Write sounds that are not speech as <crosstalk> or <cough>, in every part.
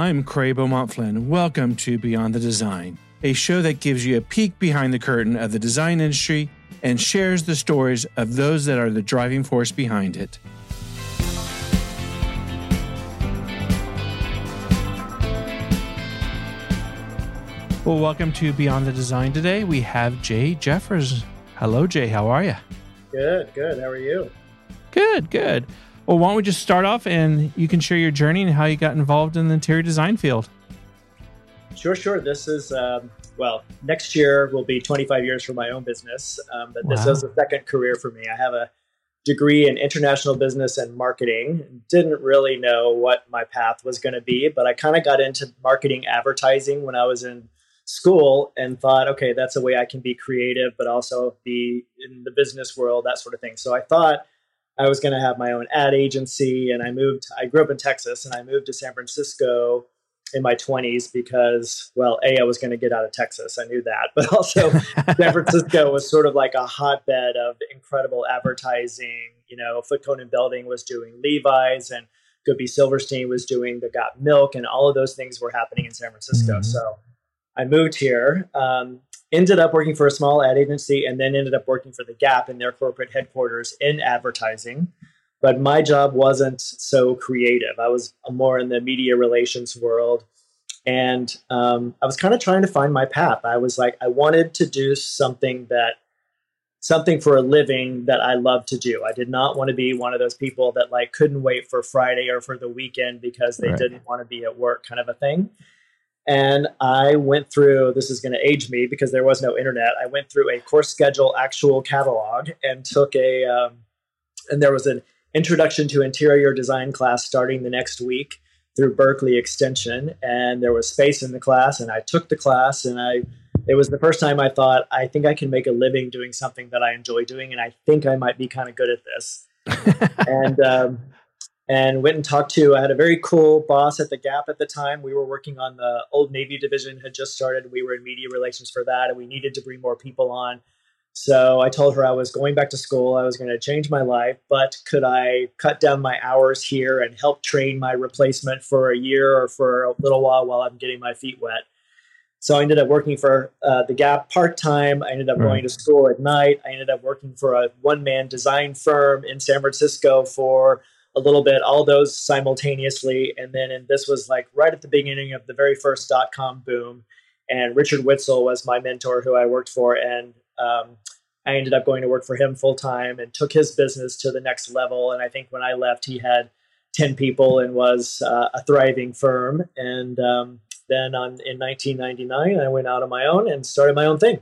I'm Craig Beaumont Flynn. Welcome to Beyond the Design, a show that gives you a peek behind the curtain of the design industry and shares the stories of those that are the driving force behind it. Well, welcome to Beyond the Design today. We have Jay Jeffers. Hello, Jay. How are you? Good, good. How are you? Good, good. Well, why don't we just start off and you can share your journey and how you got involved in the interior design field? Sure, sure. This is, um, well, next year will be 25 years for my own business, um, but wow. this is a second career for me. I have a degree in international business and marketing. Didn't really know what my path was going to be, but I kind of got into marketing advertising when I was in school and thought, okay, that's a way I can be creative, but also be in the business world, that sort of thing. So I thought I was going to have my own ad agency, and I moved. I grew up in Texas, and I moved to San Francisco in my 20s because, well, a I was going to get out of Texas. I knew that, <laughs> but also <laughs> San Francisco was sort of like a hotbed of incredible advertising. You know, Foote and Belding was doing Levi's, and Goodby Silverstein was doing the Got Milk, and all of those things were happening in San Francisco. Mm-hmm. So I moved here, um, ended up working for a small ad agency, and then ended up working for The Gap in their corporate headquarters in advertising. But my job wasn't so creative. I was more in the media relations world. And um, I was kind of trying to find my path. I was like, I wanted to do something that something for a living that I love to do. I did not want to be one of those people that like couldn't wait for Friday or for the weekend because they right. didn't want to be at work kind of a thing. And I went through, this is going to age me because there was no internet. I went through a course schedule actual catalog and took a, um, and there was an introduction to interior design class starting the next week through Berkeley Extension. And there was space in the class. And I took the class and I, it was the first time I thought, I think I can make a living doing something that I enjoy doing. And I think I might be kind of good at this. <laughs> and um, and went and talked to i had a very cool boss at the gap at the time we were working on the old navy division had just started we were in media relations for that and we needed to bring more people on so i told her i was going back to school i was going to change my life but could i cut down my hours here and help train my replacement for a year or for a little while while i'm getting my feet wet so I ended up working for uh, the Gap part time. I ended up right. going to school at night. I ended up working for a one man design firm in San Francisco for a little bit, all those simultaneously. And then and this was like right at the beginning of the very first dot com boom. And Richard Witzel was my mentor who I worked for. And um, I ended up going to work for him full time and took his business to the next level. And I think when I left, he had 10 people and was uh, a thriving firm. And um, then on, in 1999, I went out on my own and started my own thing.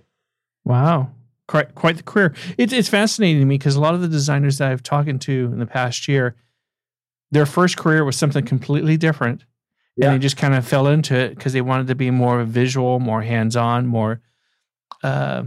Wow. Quite, quite the career. It's, it's fascinating to me because a lot of the designers that I've talked to in the past year, their first career was something completely different. Yeah. And they just kind of fell into it because they wanted to be more visual, more hands on, more uh,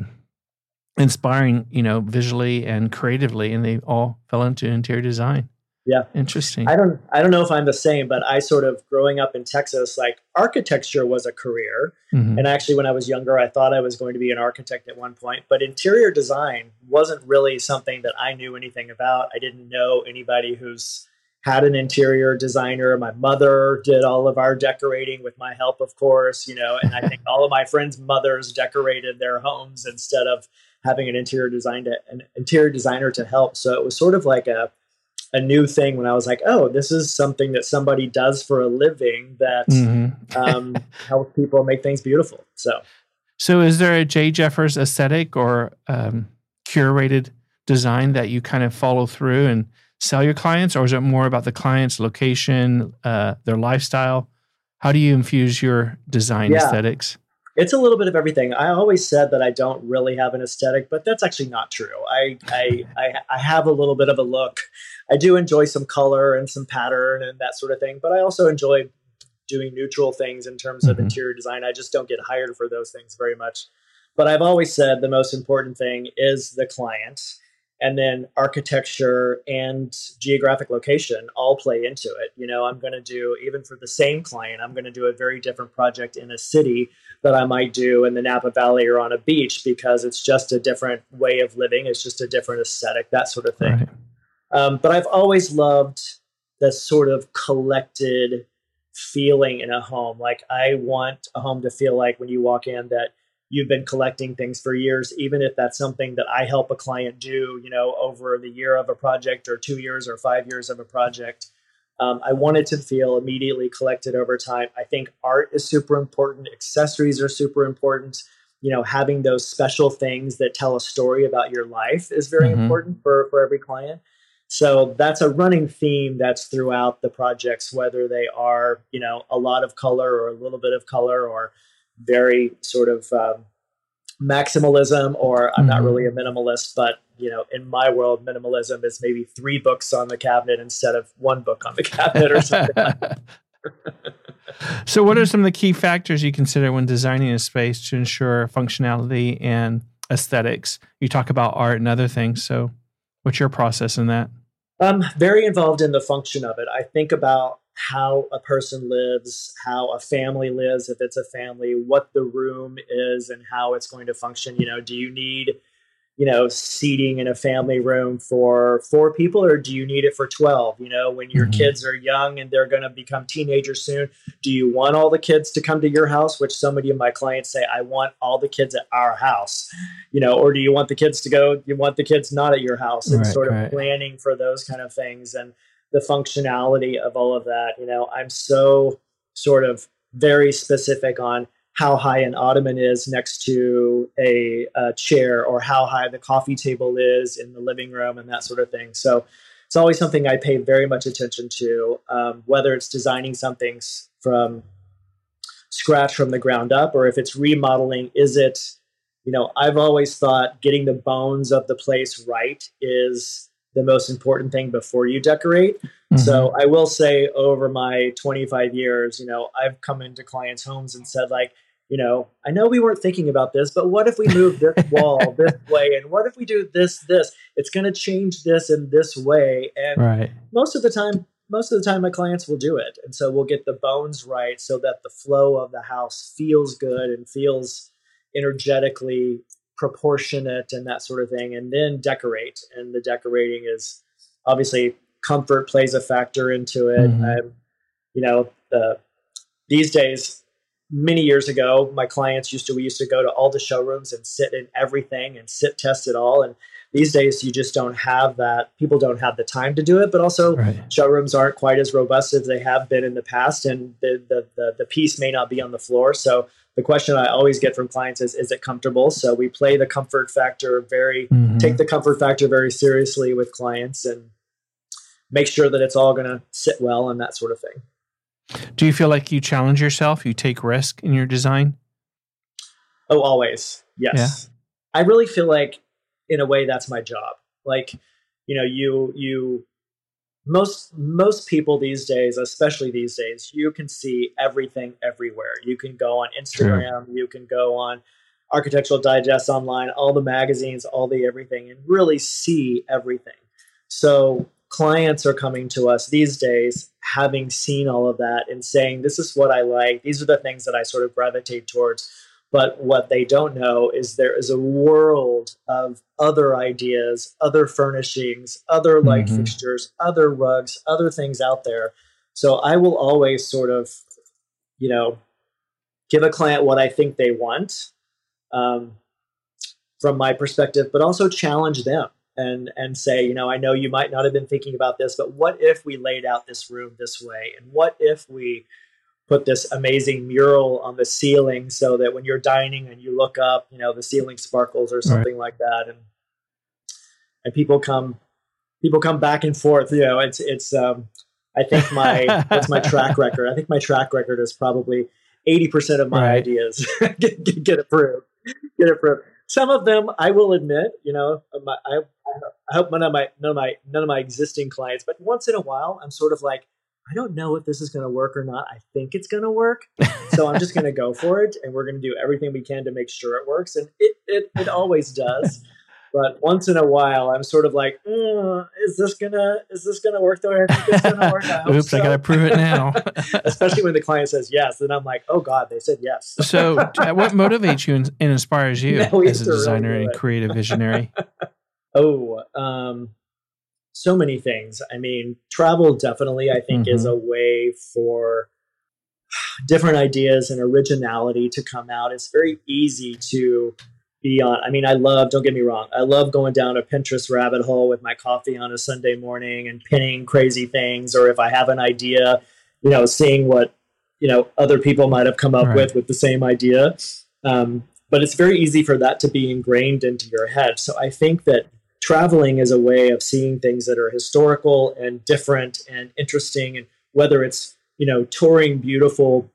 inspiring, you know, visually and creatively. And they all fell into interior design. Yeah. Interesting. I don't I don't know if I'm the same, but I sort of growing up in Texas, like architecture was a career. Mm-hmm. And actually when I was younger, I thought I was going to be an architect at one point, but interior design wasn't really something that I knew anything about. I didn't know anybody who's had an interior designer. My mother did all of our decorating with my help, of course, you know, and I think all of my friends' mothers decorated their homes instead of having an interior design to, an interior designer to help. So it was sort of like a a new thing when I was like, oh, this is something that somebody does for a living that mm-hmm. um, <laughs> helps people make things beautiful. So, so is there a Jay Jeffers aesthetic or um, curated design that you kind of follow through and sell your clients, or is it more about the client's location, uh, their lifestyle? How do you infuse your design yeah. aesthetics? It's a little bit of everything. I always said that I don't really have an aesthetic, but that's actually not true. I, I, I, I have a little bit of a look. I do enjoy some color and some pattern and that sort of thing, but I also enjoy doing neutral things in terms of mm-hmm. interior design. I just don't get hired for those things very much. But I've always said the most important thing is the client and then architecture and geographic location all play into it. You know, I'm going to do even for the same client, I'm going to do a very different project in a city that I might do in the Napa Valley or on a beach because it's just a different way of living. It's just a different aesthetic, that sort of thing. Right. Um, but I've always loved the sort of collected feeling in a home. Like I want a home to feel like when you walk in that you've been collecting things for years, even if that's something that I help a client do, you know, over the year of a project or two years or five years of a project. Um, I wanted to feel immediately collected over time. I think art is super important. Accessories are super important. You know, having those special things that tell a story about your life is very mm-hmm. important for, for every client. So that's a running theme that's throughout the projects, whether they are, you know, a lot of color or a little bit of color or very sort of um, maximalism or I'm mm-hmm. not really a minimalist, but you know, in my world, minimalism is maybe three books on the cabinet instead of one book on the <laughs> cabinet or something. like <laughs> so, what are some of the key factors you consider when designing a space to ensure functionality and aesthetics? You talk about art and other things. So, what's your process in that? I'm very involved in the function of it. I think about how a person lives, how a family lives, if it's a family, what the room is, and how it's going to function. You know, do you need you know, seating in a family room for four people, or do you need it for 12? You know, when your mm-hmm. kids are young and they're going to become teenagers soon, do you want all the kids to come to your house? Which so many of my clients say, I want all the kids at our house, you know, or do you want the kids to go, you want the kids not at your house and right, sort of right. planning for those kind of things and the functionality of all of that. You know, I'm so sort of very specific on how high an ottoman is next to a, a, chair or how high the coffee table is in the living room and that sort of thing. So it's always something I pay very much attention to, um, whether it's designing something from scratch from the ground up or if it's remodeling. Is it, you know, I've always thought getting the bones of the place right is the most important thing before you decorate. Mm-hmm. So I will say over my 25 years, you know, I've come into clients' homes and said like, you know, I know we weren't thinking about this, but what if we move this <laughs> wall this way? And what if we do this, this? It's going to change this in this way. And right. most of the time, most of the time, my clients will do it. And so we'll get the bones right so that the flow of the house feels good and feels energetically proportionate and that sort of thing. And then decorate. And the decorating is obviously comfort plays a factor into it. Mm-hmm. you know, the, these days, many years ago, my clients used to, we used to go to all the showrooms and sit in everything and sit test it all. And these days you just don't have that. People don't have the time to do it, but also right. showrooms aren't quite as robust as they have been in the past. And the, the, the, the piece may not be on the floor. So the question I always get from clients is, is it comfortable? So we play the comfort factor very, mm-hmm. take the comfort factor very seriously with clients and make sure that it's all going to sit well and that sort of thing. Do you feel like you challenge yourself? You take risk in your design? Oh, always. Yes. Yeah. I really feel like in a way that's my job. Like, you know, you you most most people these days, especially these days, you can see everything everywhere. You can go on Instagram, True. you can go on Architectural Digest online, all the magazines, all the everything and really see everything. So clients are coming to us these days having seen all of that and saying this is what i like these are the things that i sort of gravitate towards but what they don't know is there is a world of other ideas other furnishings other light mm-hmm. fixtures other rugs other things out there so i will always sort of you know give a client what i think they want um, from my perspective but also challenge them and and say, you know, I know you might not have been thinking about this, but what if we laid out this room this way? And what if we put this amazing mural on the ceiling so that when you're dining and you look up, you know, the ceiling sparkles or something right. like that and and people come people come back and forth, you know, it's it's um I think my that's my track <laughs> record? I think my track record is probably 80% of my right. ideas <laughs> get, get approved. Get approved some of them I will admit, you know, my, I, I hope none of my none of my none of my existing clients, but once in a while, I'm sort of like, I don't know if this is going to work or not. I think it's going to work, so I'm just going to go <laughs> for it, and we're going to do everything we can to make sure it works, and it it, it always does. But once in a while, I'm sort of like, mm, is this gonna is this gonna work the way I think it's gonna work? I Oops, so. I gotta prove it now. <laughs> Especially when the client says yes, then I'm like, oh god, they said yes. so, what motivates you and inspires you <laughs> as a designer really and creative visionary? oh, um, so many things. I mean, travel definitely, I think, mm-hmm. is a way for <sighs> different ideas and originality to come out. It's very easy to be on. I mean, I love, don't get me wrong, I love going down a Pinterest rabbit hole with my coffee on a Sunday morning and pinning crazy things. Or if I have an idea, you know, seeing what, you know, other people might have come up right. with with the same idea. Um, but it's very easy for that to be ingrained into your head. So I think that traveling is a way of seeing things that are historical and different and interesting and whether it's you know touring beautiful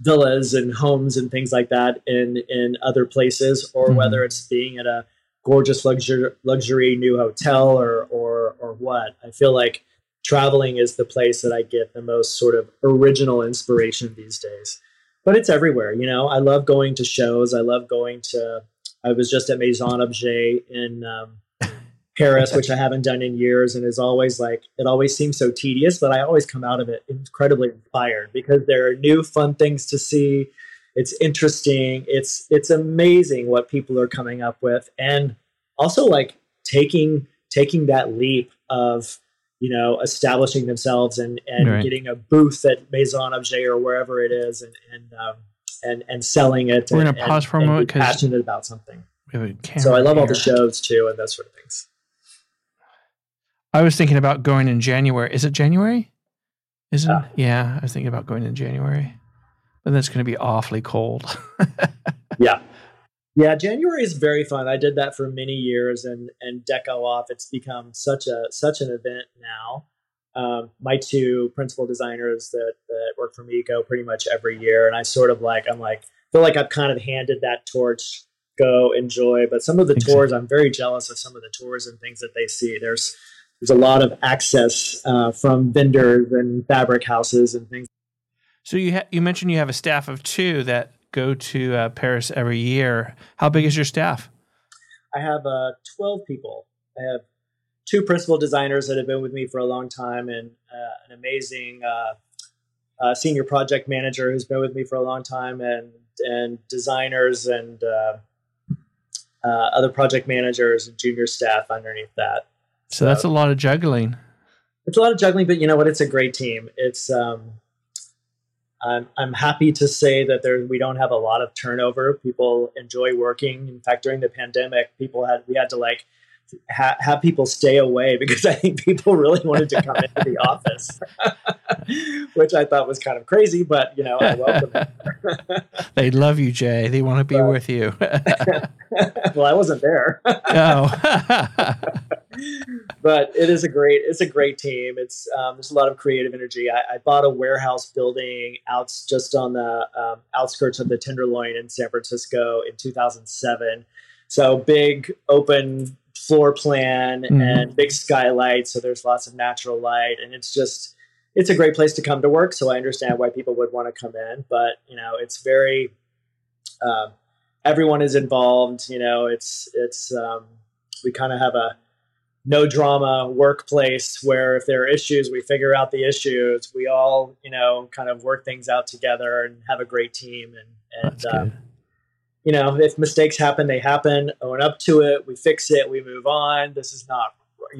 villas and homes and things like that in in other places or mm-hmm. whether it's being at a gorgeous luxury luxury new hotel or or or what. I feel like traveling is the place that i get the most sort of original inspiration these days. But it's everywhere you know? I love going to shows. I love going to i was just at maison objet in um, Paris, which I haven't done in years, and is always like it always seems so tedious, but I always come out of it incredibly inspired because there are new fun things to see. It's interesting. It's it's amazing what people are coming up with, and also like taking taking that leap of you know establishing themselves and and right. getting a booth at Maison Objet or wherever it is, and and um, and and selling it. We're and, gonna pause for a moment because passionate about something. So I love here. all the shows too, and those sort of things. I was thinking about going in January. Is it January? Isn't yeah. yeah, I was thinking about going in January. But that's going to be awfully cold. <laughs> yeah. Yeah, January is very fun. I did that for many years and and Deco Off, it's become such a such an event now. Um, my two principal designers that, that work for me go pretty much every year. And I sort of like, I'm like, feel like I've kind of handed that torch, go enjoy. But some of the exactly. tours, I'm very jealous of some of the tours and things that they see. There's there's a lot of access uh, from vendors and fabric houses and things. So you ha- you mentioned you have a staff of two that go to uh, Paris every year. How big is your staff? I have uh, 12 people. I have two principal designers that have been with me for a long time and uh, an amazing uh, uh, senior project manager who's been with me for a long time and and designers and other project managers and junior staff underneath that. So that's a lot of juggling. It's a lot of juggling, but you know what? It's a great team. It's um, I'm I'm happy to say that there we don't have a lot of turnover. People enjoy working. In fact, during the pandemic, people had we had to like ha- have people stay away because I think people really wanted to come into the <laughs> office, which I thought was kind of crazy, but you know, I welcome it. <laughs> they love you, Jay. They want to be with you. <laughs> well, I wasn't there. oh. but it is a great, it's a great team. It's um, there's a lot of creative energy. I, I, bought a warehouse building out just on the um, outskirts of the Tenderloin in San Francisco in 2007. So big open floor plan mm-hmm. and big skylight, so there's lots of natural light, and it's just it's a great place to come to work. So I understand why people would want to come in, but you know, it's very um, everyone is involved. You know, it's it's um, we kind of have a no drama workplace where if there are issues, we figure out the issues. We all, you know, kind of work things out together and have a great team. And, and um, you know, if mistakes happen, they happen. Own up to it. We fix it. We move on. This is not.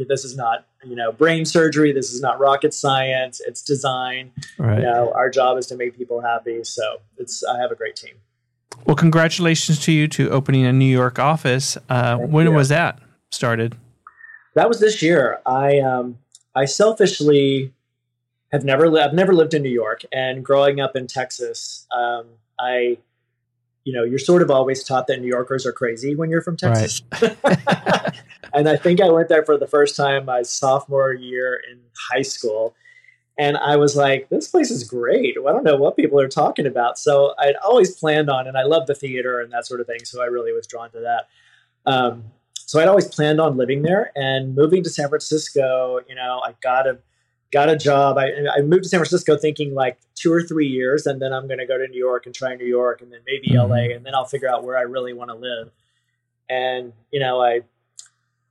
This is not, you know, brain surgery. This is not rocket science. It's design. Right. You know, our job is to make people happy. So it's. I have a great team. Well, congratulations to you to opening a New York office. Uh, when you. was that started? That was this year. I um, I selfishly have never li- I've never lived in New York, and growing up in Texas, um, I you know, you're sort of always taught that New Yorkers are crazy when you're from Texas. Right. <laughs> and I think I went there for the first time my sophomore year in high school. And I was like, this place is great. I don't know what people are talking about. So I'd always planned on, and I love the theater and that sort of thing. So I really was drawn to that. Um, so I'd always planned on living there and moving to San Francisco. You know, I got to got a job. I, I moved to San Francisco thinking like two or three years, and then I'm going to go to New York and try New York, and then maybe mm-hmm. LA, and then I'll figure out where I really want to live. And you know, I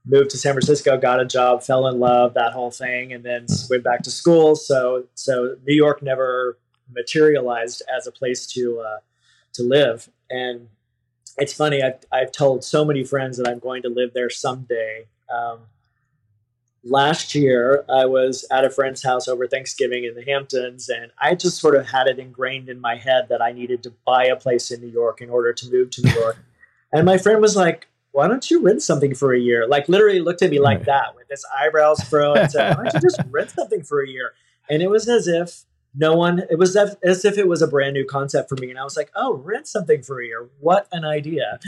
moved to San Francisco, got a job, fell in love, that whole thing, and then went back to school. So so New York never materialized as a place to uh, to live. And it's funny, I've, I've told so many friends that I'm going to live there someday. Um, last year I was at a friend's house over Thanksgiving in the Hamptons, and I just sort of had it ingrained in my head that I needed to buy a place in New York in order to move to New <laughs> York. and my friend was like, why don't you rent something for a year? Like literally looked at me like that with his eyebrows furrowed and said, why don't you just <laughs> rent something for a year? And it was as if no one, it was as if it was a brand new concept for me. And I was like, oh, rent something for a year. What an idea.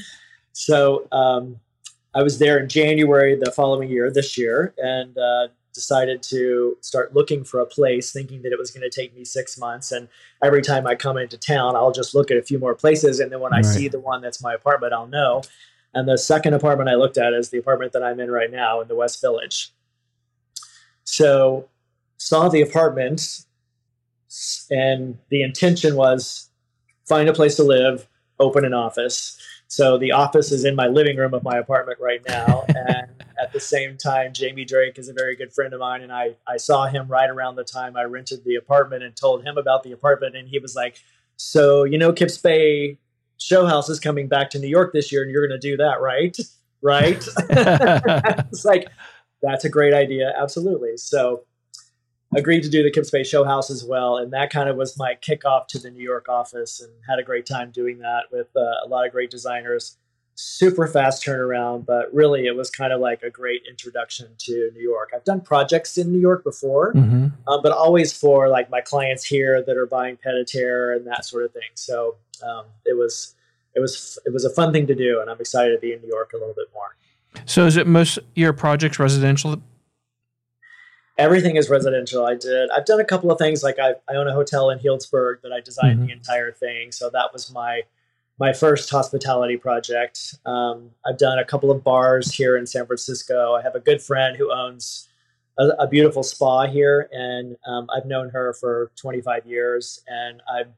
So um, I was there in January the following year, this year, and uh, decided to start looking for a place, thinking that it was going to take me six months. And every time I come into town, I'll just look at a few more places. And then when right. I see the one that's my apartment, I'll know. And the second apartment I looked at is the apartment that I'm in right now in the West Village. So saw the apartment and the intention was find a place to live, open an office. So the office is in my living room of my apartment right now. <laughs> and at the same time, Jamie Drake is a very good friend of mine. And I, I saw him right around the time I rented the apartment and told him about the apartment. And he was like, So, you know, Kips Bay Show House is coming back to New York this year, and you're going to do that, right? <laughs> Right? <laughs> it's like, that's a great idea. Absolutely. So agreed to do the Kips Bay Show House as well, and that kind of was my kickoff to the New York office, and had a great time doing that with uh, a lot of great designers. Super fast turnaround, but really it was kind of like a great introduction to New York. I've done projects in New York before, mm-hmm. um, but always for like my clients here that are buying pied-à-terre and that sort of thing. So um, it was it was it was a fun thing to do, and I'm excited to be in New York a little bit more. So is it most your projects residential everything is residential. I did. I've done a couple of things. Like I, I own a hotel in Healdsburg that I designed mm-hmm. the entire thing. So that was my my first hospitality project. Um, I've done a couple of bars here in San Francisco. I have a good friend who owns a, a beautiful spa here, and um, I've known her for 25 years. And I've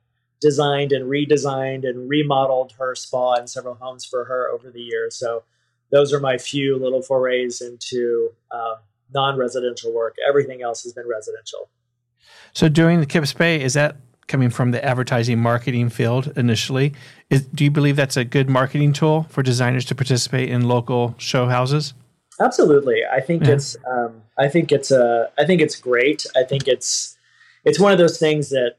designed and redesigned and remodeled her spa and several homes for her over the years. So those are my few little forays into um, non-residential work. Everything else has been residential. So doing the Kips Bay, is that coming from the advertising marketing field initially? Is, do you believe that's a good marketing tool for designers to participate in local show houses? Absolutely. I think yeah. it's um, I think it's a I think it's great. I think it's it's one of those things that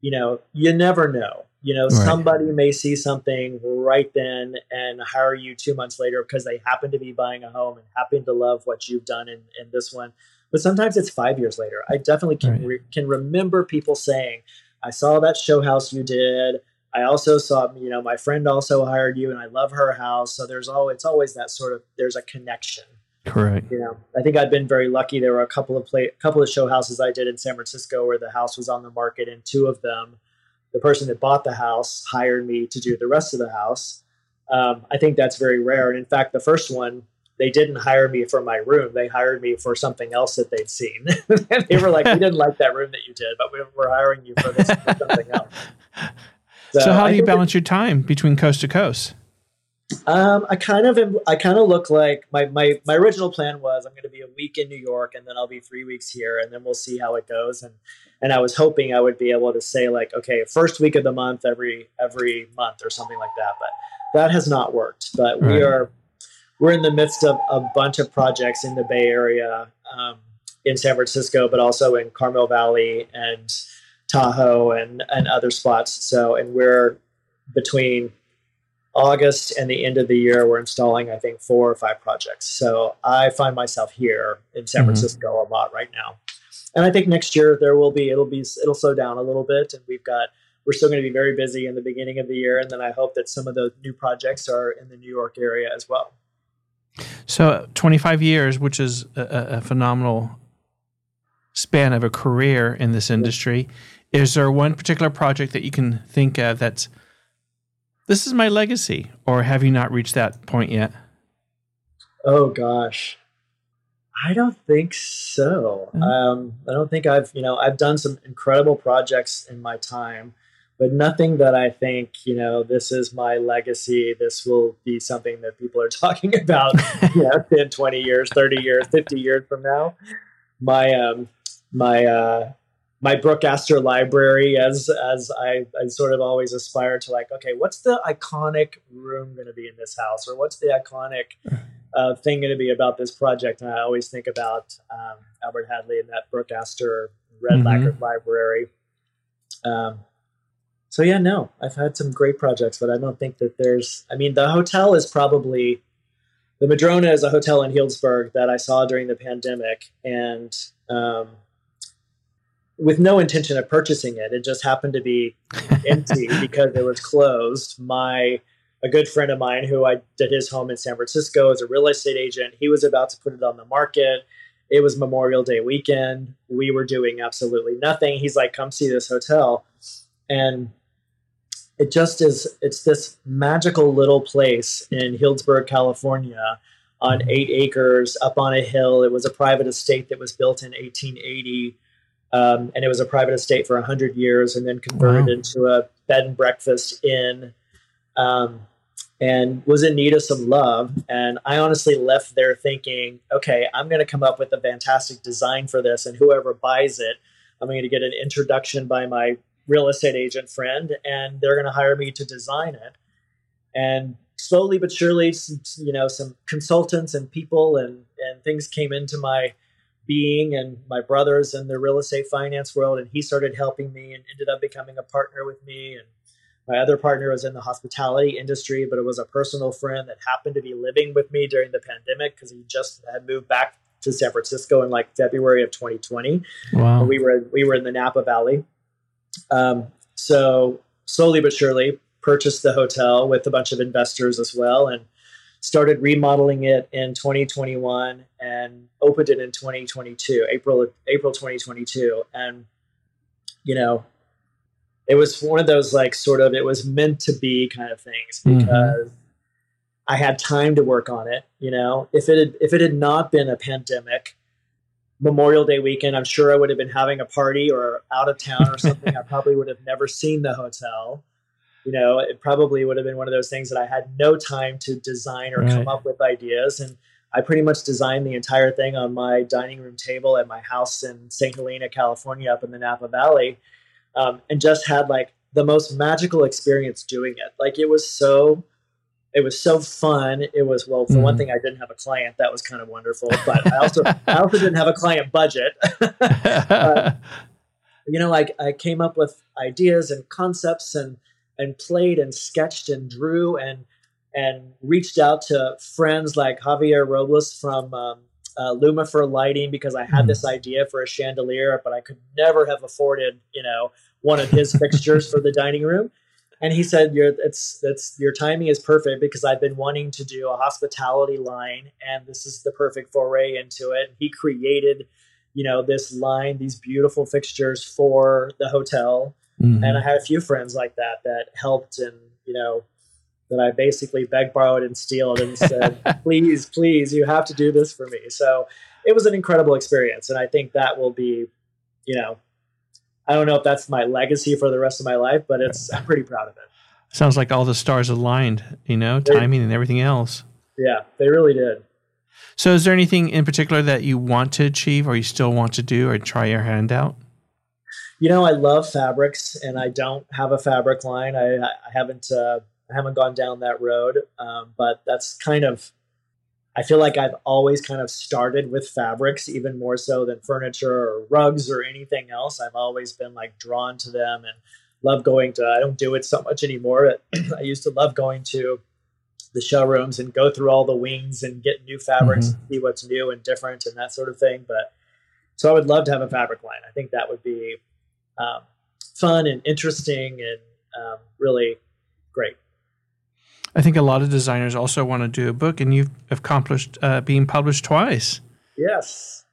you know you never know you know, right. somebody may see something right then and hire you two months later because they happen to be buying a home and happen to love what you've done in, in this one. But sometimes it's five years later. I definitely can right. re- can remember people saying, "I saw that show house you did. I also saw, you know, my friend also hired you, and I love her house." So there's always it's always that sort of there's a connection. Correct. You know, I think I've been very lucky. There were a couple of play, couple of show houses I did in San Francisco where the house was on the market, and two of them the person that bought the house hired me to do the rest of the house. Um, I think that's very rare. And in fact, the first one, they didn't hire me for my room. They hired me for something else that they'd seen. <laughs> they were like, "We didn't like that room that you did, but we, are hiring you for this for something else." <laughs> So, so how do you balance your time between coast to coast? Um, I kind of am, I kind of look like my, my my original plan was I'm going to be a week in New York and then I'll be three weeks here and then we'll see how it goes and and I was hoping I would be able to say like okay first week of the month every every month or something like that but that has not worked but right. we are we're in the midst of a bunch of projects in the Bay Area um, in San Francisco but also in Carmel Valley and Tahoe and and other spots so and we're between August and the end of the year, we're installing, I think, four or five projects. So I find myself here in San mm-hmm. Francisco a lot right now. And I think next year there will be, it'll be, it'll slow down a little bit. And we've got, we're still going to be very busy in the beginning of the year. And then I hope that some of the new projects are in the New York area as well. So 25 years, which is a, a phenomenal span of a career in this industry. Is there one particular project that you can think of that's this is my legacy, or have you not reached that point yet? Oh gosh, I don't think so. Mm-hmm. Um, I don't think I've you know I've done some incredible projects in my time, but nothing that I think you know this is my legacy. This will be something that people are <laughs> talking about, you know, <laughs> 10, 20 years, 30 years, 50 years from now. My um, my uh, my Brooke Astor library as as I, I sort of always aspire to like okay what's the iconic room going to be in this house or what's the iconic uh, thing going to be about this project? And I always think about um, Albert Hadley and that Brooke Astor Red mm-hmm. Lacquer Library. Um, so yeah, no, I've had some great projects, but I don't think that there's. I mean, the hotel is probably the Madrona is a hotel in Healdsburg that I saw during the pandemic, and um, with no intention of purchasing it, it just happened to be <laughs> empty because it was closed. My a good friend of mine who I did his home in San Francisco as a real estate agent, he was about to put it on the market. It was Memorial Day weekend. We were doing absolutely nothing. He's like, "Come see this hotel," and it just is it's this magical little place in Healdsburg, California on eight acres up on a hill. It was a private estate that was built in 1880. Um, and it was a private estate for 100 years and then converted wow. into a bed and breakfast inn um, and was in need of some love. And I honestly left there thinking, okay, I'm going to come up with a fantastic design for this. And whoever buys it, I'm going to get an introduction by my real estate agent friend, and they're going to hire me to design it. And slowly but surely, some, you know, some consultants and people and and things came into my being, and my brothers in the real estate finance world, and he started helping me and ended up becoming a partner with me. And my other partner was in the hospitality industry, but it was a personal friend that happened to be living with me during the pandemic because he just had moved back to San Francisco in like February of 2020. Wow. We were we were in the Napa Valley um, so slowly but surely purchased the hotel with a bunch of investors as well and started remodeling it in 2021 and opened it in 2022 april april 2022 and you know it was one of those like sort of it was meant to be kind of things mm-hmm. because mm-hmm. i had time to work on it you know if it had if it had not been a pandemic Memorial Day weekend, I'm sure I would have been having a party or out of town or something. I <laughs> probably would have never seen the hotel. You know, it probably would have been one of those things that I had no time to design or right. come up with ideas. And I pretty much designed the entire thing on my dining room table at my house in St. Helena, California, up in the Napa Valley, um, and just had like the most magical experience doing it. Like it was so it was so fun. It was well, for mm. one mm-hmm. thing, I didn't have a client. That was kind of wonderful. But I also <laughs> I also didn't have a client budget. <laughs> you know, I I came up with ideas and concepts and and played and sketched and drew and and reached out to friends like Javier Robles from um, uh, Lumifer Lighting because I had mm. this idea for a chandelier, but I could never have afforded, you know, one of his fixtures for the dining room and he said your it's it's your timing is perfect because I've been wanting to do a hospitality line and this is the perfect foray into it. He created, you know, this line, these beautiful fixtures for the hotel. Mm-hmm. And I had a few friends like that that helped and, you know, that I basically begged, borrowed, and stealed and said, <laughs> please, please, you have to do this for me. So it was an incredible experience. And I think that will be, you know, I don't know if that's my legacy for the rest of my life, but it's I'm pretty proud of it. Sounds like all the stars aligned, you know, they, timing and everything else. Yeah, they really did. So, is there anything in particular that you want to achieve, or you still want to do, or try your hand out? You know, I love fabrics, and I don't have a fabric line. I, I haven't uh, I haven't gone down that road, um, but that's kind of I feel like I've always kind of started with fabrics, even more so than furniture or rugs or anything else. I've always been like drawn to them and love going to, I don't do it so much anymore, but <clears throat> I used to love going to the showrooms and go through all the wings and get new fabrics mm-hmm. and see what's new and different and that sort of thing. But so I would love to have a fabric line. I think that would be um, fun and interesting and um, really great. I think a lot of designers also want to do a book, and you've accomplished uh, being published twice. Yes.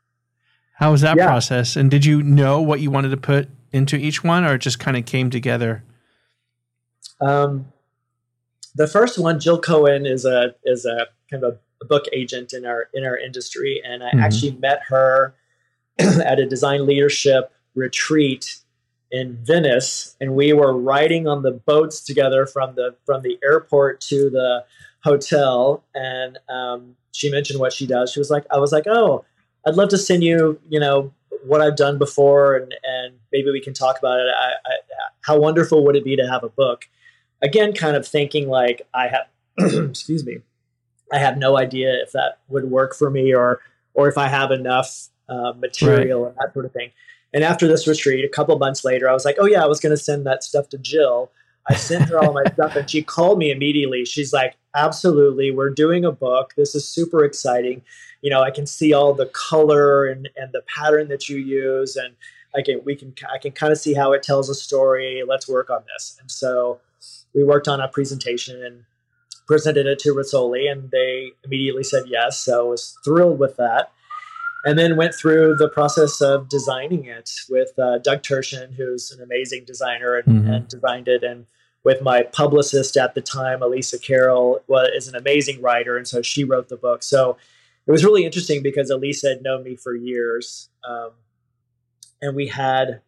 How was that yeah. process? And did you know what you wanted to put into each one, or it just kind of came together? Um, the first one, Jill Cohen is a is a kind of a book agent in our in our industry, and I mm-hmm. actually met her <clears throat> at a design leadership retreat in Venice, and we were riding on the boats together from the from the airport to the hotel. And um, she mentioned what she does. She was like, I was like, oh, I'd love to send you, you know, what I've done before, and and maybe we can talk about it. I, I, how wonderful would it be to have a book? Again, kind of thinking like I have, <clears throat> excuse me, I have no idea if that would work for me or or if I have enough uh, material right. and that sort of thing. And after this retreat, a couple months later, I was like, oh yeah, I was going to send that stuff to Jill. I sent her all my stuff, and she called me immediately. She's like, absolutely, we're doing a book. This is super exciting. You know, I can see all the color and and the pattern that you use, and I can we can I can kind of see how it tells a story. Let's work on this. And so we worked on a presentation and presented it to Rizzoli, and they immediately said yes. So I was thrilled with that. And then went through the process of designing it with uh, Doug Turshen, who's an amazing designer and, mm-hmm. and, designed it, and with my publicist at the time, Elisa Carroll, was is an amazing writer, and so she wrote the book. So it was really interesting because Elisa had known me for years, um, and we had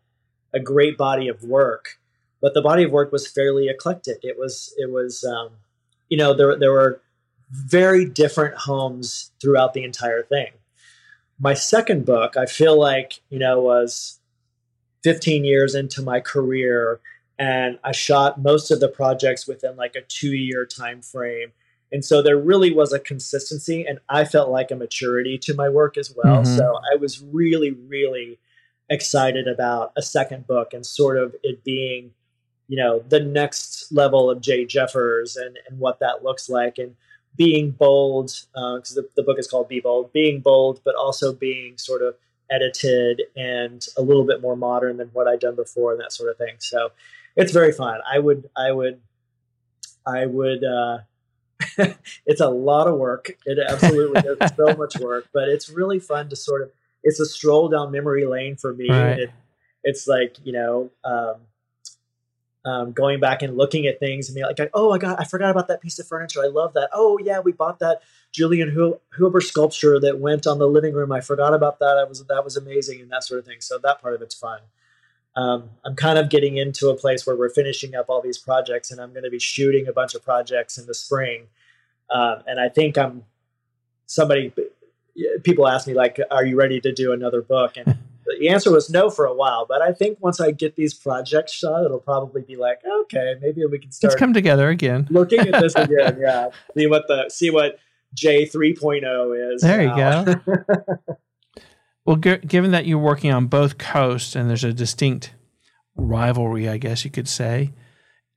a great body of work. But the body of work was fairly eclectic. It was it was um, you know there there were very different homes throughout the entire thing. My second book, I feel like you know was 15 years into my career and I shot most of the projects within like a 2 year time frame. And so there really was a consistency and I felt like a maturity to my work as well. Mm-hmm. So I was really really excited about a second book and sort of it being you know the next level of Jay Jeffers and and what that looks like and being bold because uh, the, the book is called Be Bold, being bold, but also being sort of edited and a little bit more modern than what I'd done before and that sort of thing. So it's very fun. I would I would I would. Uh, <laughs> it's a lot of work. It absolutely is <laughs> so much work, but it's really fun to sort of. It's a stroll down memory lane for me. Right. It, it's like you know. Um, um, going back and looking at things and being like, oh, I got, I forgot about that piece of furniture. I love that. Oh yeah, we bought that Julian Huber sculpture that went on the living room. I forgot about that. I was that was amazing and that sort of thing. So that part of it's fun. Um, I'm kind of getting into a place where we're finishing up all these projects, and I'm going to be shooting a bunch of projects in the spring. Uh, and I think I'm somebody. People ask me like, "Are you ready to do another book?" And <laughs> the answer was no for a while, but I think once I get these projects shot, it'll probably be like, okay, maybe we can start. Let's come together again. looking at this <laughs> again, yeah. See what the see what Jay 3.0 is. There now. you go. <laughs> well, g- given that you're working on both coasts and there's a distinct rivalry, I guess you could say,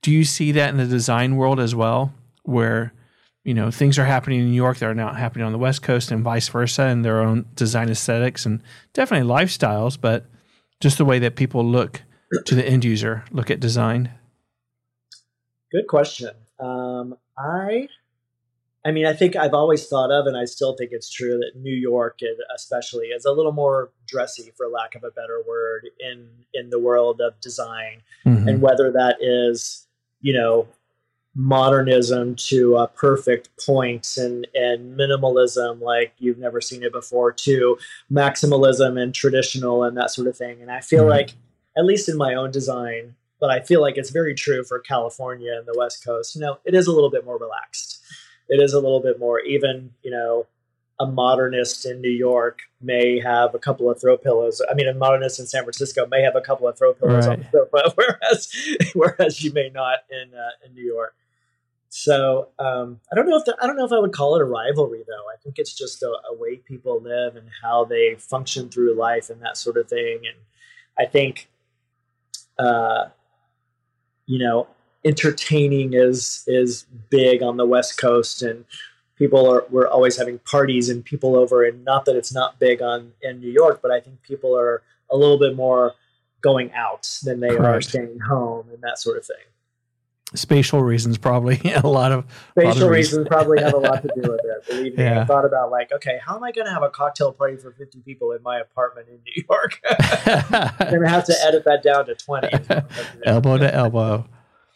do you see that in the design world as well, where you know things are happening in New York that are not happening on the West Coast, and vice versa, and their own design aesthetics and definitely lifestyles, but just the way that people look to the end user, look at design. Good question. Um, I, I mean, I think I've always thought of, and I still think it's true that New York, especially, is a little more dressy, for lack of a better word, in in the world of design, mm-hmm. and whether that is you know modernism to a perfect point and and minimalism like you've never seen it before to maximalism and traditional and that sort of thing. And i feel mm-hmm. like at least in my own design but i feel like it's very true for california and the west coast. You know it is a little bit more relaxed. It is a little bit more even you know a modernist in New York may have a couple of throw pillows. I mean, a modernist in San Francisco may have a couple of throw pillows right. on the sofa, <laughs> whereas whereas you may not in uh, in New York. So um, I don't know if the, I don't know if I would call it a rivalry though. I think it's just a, a, way people live and how they function through life and that sort of thing. And I think, uh, you know, entertaining is is big on the West Coast, and people are we're always having parties and people over. And not that it's not big on in New York, but I think people are a little bit more going out than they Correct. are staying home and that sort of thing spatial reasons probably <laughs> a lot of spatial lot of reasons probably have a lot to do with it <laughs> believe me yeah. i thought about like okay how am i going to have a cocktail party for 50 people in my apartment in new york i'm going to have to edit that down to 20 <laughs> elbow to elbow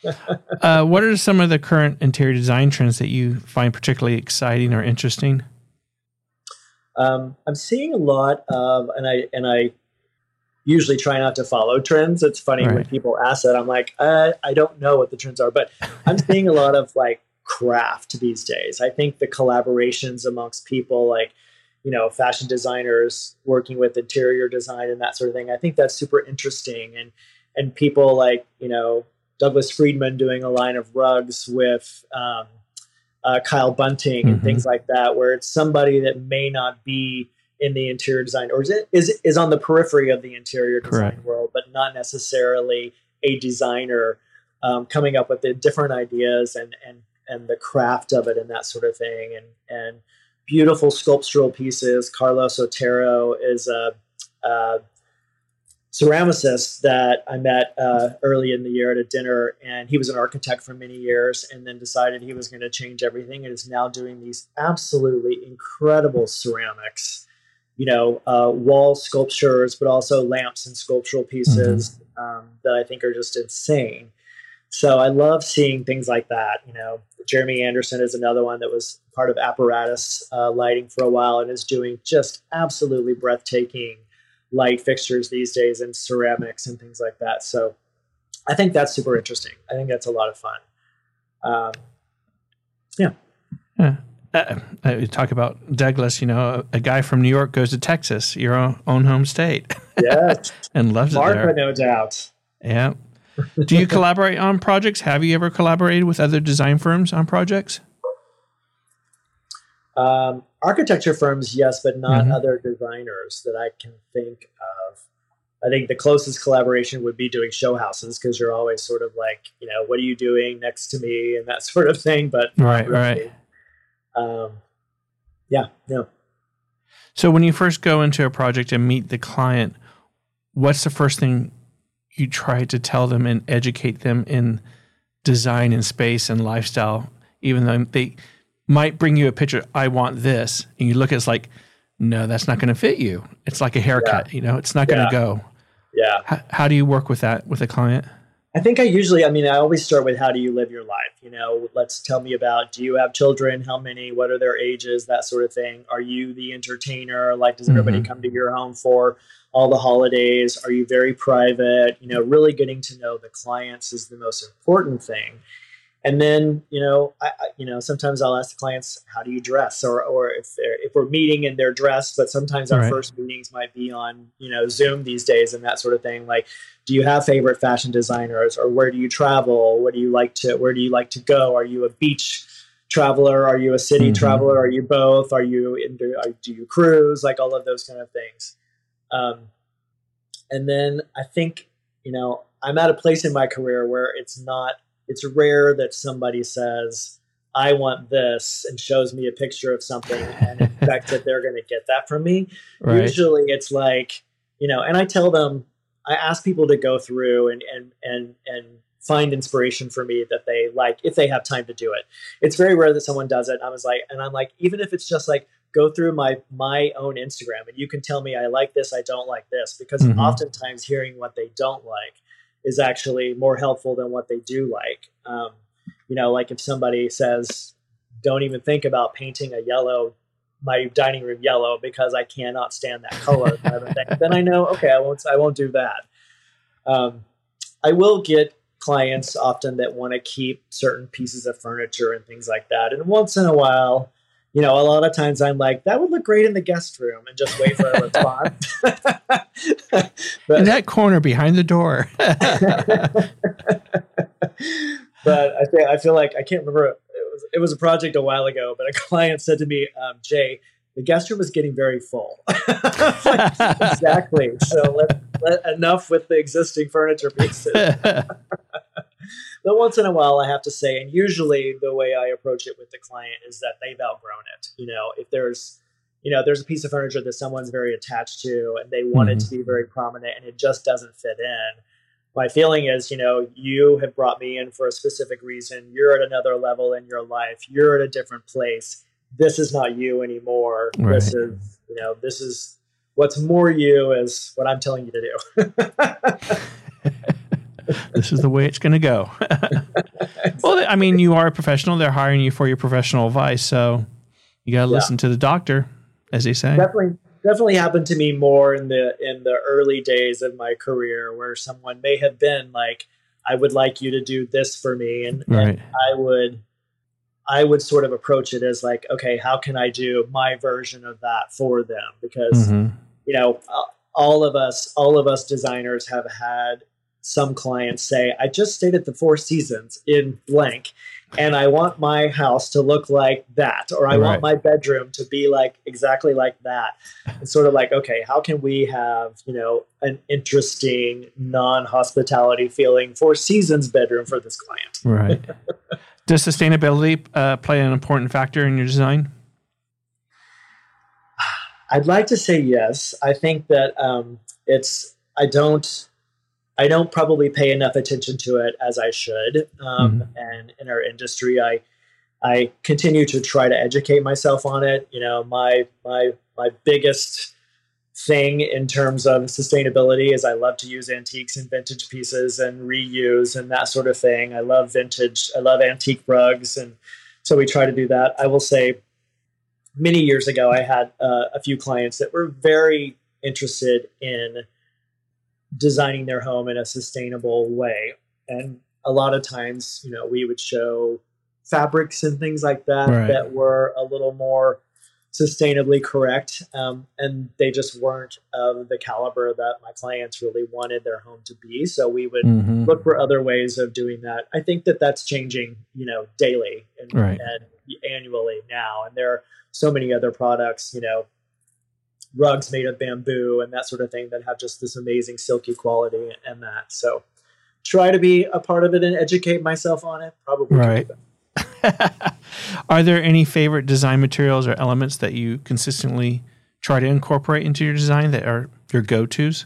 <laughs> uh, what are some of the current interior design trends that you find particularly exciting or interesting um, i'm seeing a lot of and i and i usually try not to follow trends. It's funny right. when people ask that. I'm like, uh, I don't know what the trends are, but I'm seeing a lot of like craft these days. I think the collaborations amongst people, like you know, fashion designers working with interior design and that sort of thing. I think that's super interesting, and and people like you know Douglas Friedman doing a line of rugs with. Um, uh, Kyle Bunting and mm-hmm. things like that, where it's somebody that may not be in the interior design or is it is is on the periphery of the interior design Correct. world, but not necessarily a designer um, coming up with the different ideas and and and the craft of it and that sort of thing and and beautiful sculptural pieces. Carlos Otero is a, a ceramicist that I met uh, early in the year at a dinner, and he was an architect for many years, and then decided he was going to change everything, and is now doing these absolutely incredible ceramics. You know, uh, wall sculptures, but also lamps and sculptural pieces mm-hmm. um, that I think are just insane. So I love seeing things like that. You know, Jeremy Anderson is another one that was part of apparatus uh, lighting for a while and is doing just absolutely breathtaking light fixtures these days and ceramics and things like that. So I think that's super interesting. I think that's a lot of fun. Um, yeah. Yeah. Uh, uh, you talk about Douglas, you know, a, a, guy from New York goes to Texas, your own, own home state. Yes. <laughs> and loves Marfa, it there. no doubt. Yeah. Do you collaborate on projects? Have you ever collaborated with other design firms on projects? Um, architecture firms, yes, but not mm-hmm. other designers that I can think of. I think the closest collaboration would be doing show houses because you're always sort of like, you know, what are you doing next to me and that <laughs> sort of thing. But right, right. Um, yeah, no. So when you first go into a project and meet the client, what's the first thing you try to tell them and educate them in design and space and lifestyle, even though they might bring you a picture, I want this, and you look at it's like, no, that's not going to fit you. It's like a haircut, yeah. you know, it's not going to go. Yeah. How, how, do you work with that with a client? I think I usually, I mean, I always start with how do you live your life? You know, let's tell me about do you have children? How many? What are their ages? That sort of thing. Are you the entertainer? Like, does everybody mm-hmm. come to your home for all the holidays? Are you very private? You know, really getting to know the clients is the most important thing and then you know I, you know sometimes i'll ask the clients how do you dress? Or or if they're if we're meeting and they're dressed but sometimes our right. first meetings might be on you know zoom these days and that sort of thing. Like do you have favorite fashion designers? Or where do you travel? What do you like to where do you like to go? Are you a beach traveler? Are you a city mm-hmm. traveler? Are you both? Are you into are, do you cruise? Like all of those kind of things. Um, and then i think you know i'm at a place in my career where it's not it's rare that somebody says, I want this and shows me a picture of something and <laughs> expects that they're going to get that from me. Right. Usually it's like, you know, and I tell them, I ask people to go through and, and, and, and find inspiration for me that they like if they have time to do it. It's very rare that someone does it. I was like, and I'm like, even if it's just like, go through my my own Instagram and you can tell me I like this, I don't like this, because mm-hmm. oftentimes hearing what they don't like is actually more helpful than what they do like. Um, you know, like if somebody says, "Don't even think about painting a yellow my dining room yellow because I cannot stand that color," then I know okay, I won't I won't do that. Um, I will get clients often that want to keep certain pieces of furniture and things like that, and once in a while you know, a lot of times I'm like, that would look great in the guest room and just wait for a response. <laughs> but, in that corner behind the door. <laughs> but I think I feel like I can't remember. It was, it was a project a while ago, but a client said to me, um, Jay, the guest room is getting very full. <laughs> exactly. So let, let, enough with the existing furniture pieces. But once in a while, I have to say, and usually the way I approach it with the client is that they've outgrown it. You know, if there's you know, there's a piece of furniture that someone's very attached to and they want mm-hmm. it to be very prominent and it just doesn't fit in. My feeling is, you know, you have brought me in for a specific reason. You're at another level in your life. You're at a different place. This is not you anymore. Right. This is, you know, this is what's more you is what I'm telling you to do. <laughs> this is the way it's going to go. <laughs> well, I mean, you are a professional. They're hiring you for your professional advice, so you got to yeah. listen to the doctor, as they say. Definitely, definitely happened to me more in the in the early days of my career, where someone may have been like, "I would like you to do this for me," and, right. and I would. I would sort of approach it as like, okay, how can I do my version of that for them? Because mm-hmm. you know, all of us, all of us designers have had some clients say, I just stayed at the Four Seasons in blank and I want my house to look like that, or I right. want my bedroom to be like exactly like that. It's sort of like, okay, how can we have, you know, an interesting non-hospitality feeling Four Seasons bedroom for this client? Right. <laughs> Does sustainability uh, play an important factor in your design? I'd like to say yes. I think that um, it's. I don't I don't probably pay enough attention to it as I should. Um, mm-hmm. And in our industry, I I continue to try to educate myself on it. You know, my my my biggest thing in terms of sustainability is I love to use antiques and vintage pieces and reuse and that sort of thing. I love vintage. I love antique rugs, and so we try to do that. I will say, many years ago, I had uh, a few clients that were very interested in designing their home in a sustainable way. And a lot of times, you know, we would show fabrics and things like that right. that were a little more sustainably correct. Um, and they just weren't of the caliber that my clients really wanted their home to be. So we would mm-hmm. look for other ways of doing that. I think that that's changing, you know, daily and, right. and annually now. And there are so many other products, you know, rugs made of bamboo and that sort of thing that have just this amazing silky quality and that. So try to be a part of it and educate myself on it. Probably right. <laughs> Are there any favorite design materials or elements that you consistently try to incorporate into your design that are your go-tos?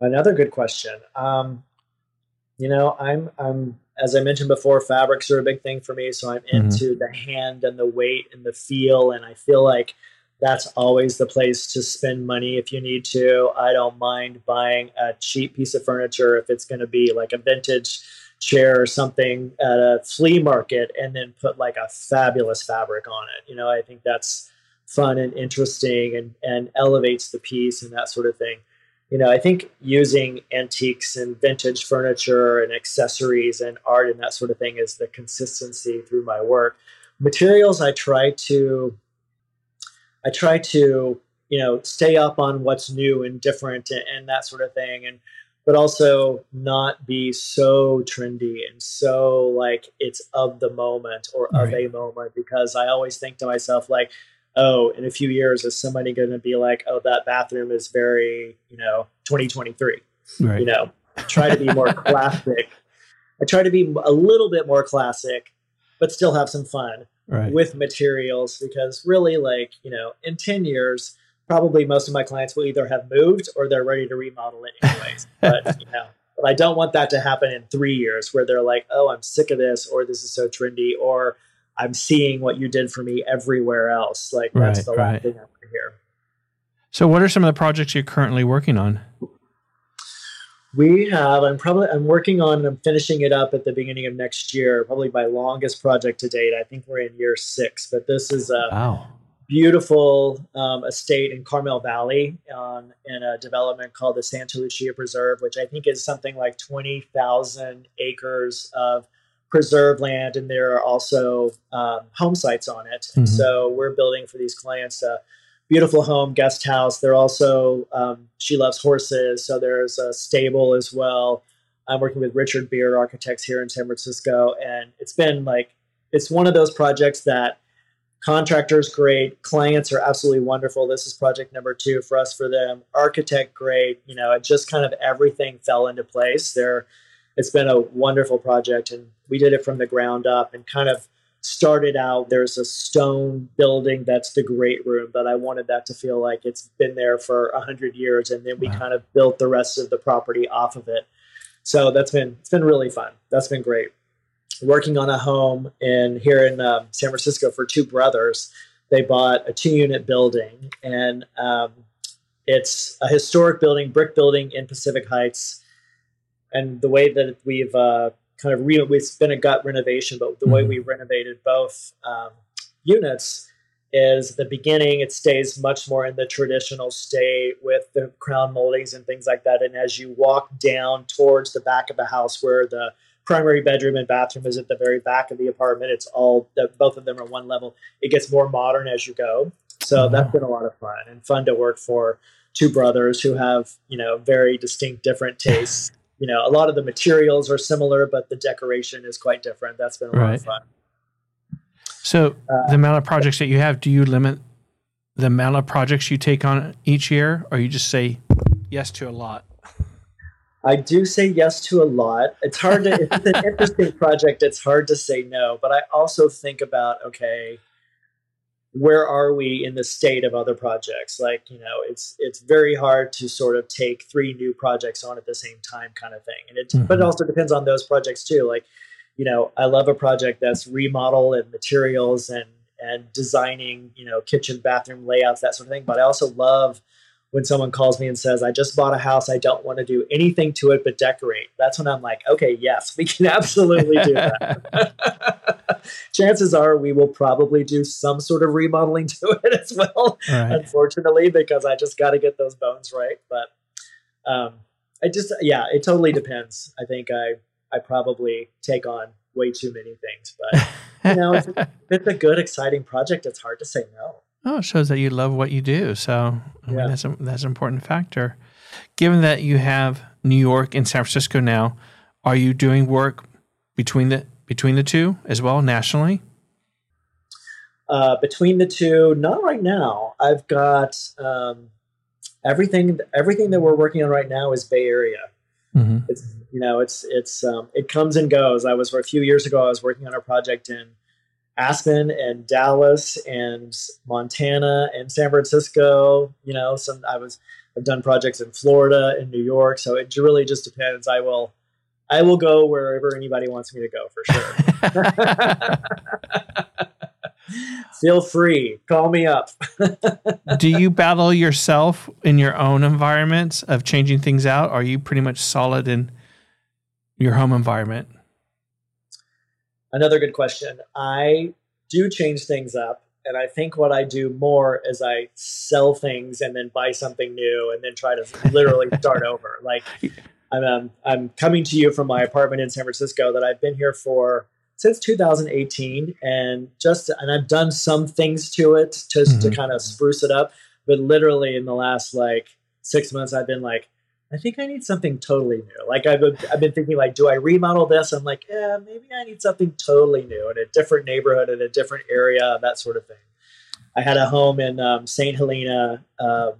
Another good question. Um, you know, I'm I'm as I mentioned before, fabrics are a big thing for me. So I'm mm-hmm. into the hand and the weight and the feel. And I feel like that's always the place to spend money if you need to. I don't mind buying a cheap piece of furniture if it's going to be like a vintage chair or something at a flea market and then put like a fabulous fabric on it. You know, I think that's fun and interesting and, and elevates the piece and that sort of thing you know, I think using antiques and vintage furniture and accessories and art and that sort of thing is the consistency through my work. Materials, I try to, I try to, you know, stay up on what's new and different and, and that sort of thing, and but also not be so trendy and so like it's of the moment or right. of a moment because I always think to myself like oh, in a few years, is somebody going to be like, oh, that bathroom is very, you know, 2023? Right. You know, try to be more <laughs> classic. I try to be a little bit more classic, but still have some fun right. with materials because really, like, you know, in 10 years, probably most of my clients will either have moved or they're ready to remodel it anyways. <laughs> but, you know, but I don't want that to happen in three years where they're like, oh, I'm sick of this, or this is so trendy, or I'm seeing what you did for me everywhere else. Like that's right, the last right. thing I want to hear. So, what are some of the projects you're currently working on? We have. I'm probably. I'm working on. I'm finishing it up at the beginning of next year. Probably my longest project to date. I think we're in year six. But this is a wow. beautiful um, estate in Carmel Valley on in a development called the Santa Lucia Preserve, which I think is something like twenty thousand acres of preserve land, and there are also um, home sites on it. Mm-hmm. So we're building for these clients a beautiful home guest house. They're also um, she loves horses, so there's a stable as well. I'm working with Richard Beard Architects here in San Francisco, and it's been like it's one of those projects that contractors great, clients are absolutely wonderful. This is project number two for us for them. Architect great, you know, it just kind of everything fell into place. They're it's been a wonderful project and we did it from the ground up and kind of started out there's a stone building that's the great room but i wanted that to feel like it's been there for a 100 years and then we wow. kind of built the rest of the property off of it. So that's been it's been really fun. That's been great. Working on a home in here in um, san francisco for two brothers they bought a two unit building and um, it's a historic building brick building in pacific heights and the way that we've uh, kind of re- it's been a gut renovation, but the mm-hmm. way we renovated both um, units is the beginning it stays much more in the traditional state with the crown moldings and things like that and as you walk down towards the back of the house where the primary bedroom and bathroom is at the very back of the apartment it's all both of them are one level it gets more modern as you go so mm-hmm. that's been a lot of fun and fun to work for two brothers who have you know very distinct different tastes you know, a lot of the materials are similar, but the decoration is quite different. That's been a right. lot of fun. So, uh, the amount of projects that you have, do you limit the amount of projects you take on each year, or you just say yes to a lot? I do say yes to a lot. It's hard to, if it's an <laughs> interesting project, it's hard to say no. But I also think about, okay, where are we in the state of other projects? Like, you know, it's it's very hard to sort of take three new projects on at the same time kind of thing. And it mm-hmm. but it also depends on those projects too. Like, you know, I love a project that's remodel and materials and and designing, you know, kitchen, bathroom layouts, that sort of thing. But I also love when someone calls me and says, I just bought a house, I don't want to do anything to it but decorate. That's when I'm like, okay, yes, we can absolutely do that. <laughs> Chances are we will probably do some sort of remodeling to it as well, right. unfortunately, because I just got to get those bones right. But um, I just, yeah, it totally depends. I think I, I probably take on way too many things, but you know, if it's a good, exciting project, it's hard to say no. Oh, it shows that you love what you do. So I yeah. mean, that's a, that's an important factor. Given that you have New York and San Francisco now, are you doing work between the between the two as well nationally? Uh, between the two, not right now. I've got um, everything. Everything that we're working on right now is Bay Area. Mm-hmm. It's you know it's it's um, it comes and goes. I was a few years ago. I was working on a project in Aspen and Dallas and Montana and San Francisco. You know, some I was I've done projects in Florida and New York, so it really just depends. I will I will go wherever anybody wants me to go for sure. <laughs> Feel free, call me up. <laughs> Do you battle yourself in your own environments of changing things out? Are you pretty much solid in your home environment? Another good question. I do change things up. And I think what I do more is I sell things and then buy something new and then try to <laughs> literally start over. Like I'm, um, I'm coming to you from my apartment in San Francisco that I've been here for since 2018 and just and I've done some things to it just mm-hmm. to kind of spruce it up. But literally in the last like six months, I've been like, I think I need something totally new. Like I've been, I've been thinking, like, do I remodel this? I'm like, yeah, maybe I need something totally new in a different neighborhood, in a different area, that sort of thing. I had a home in um, St. Helena uh,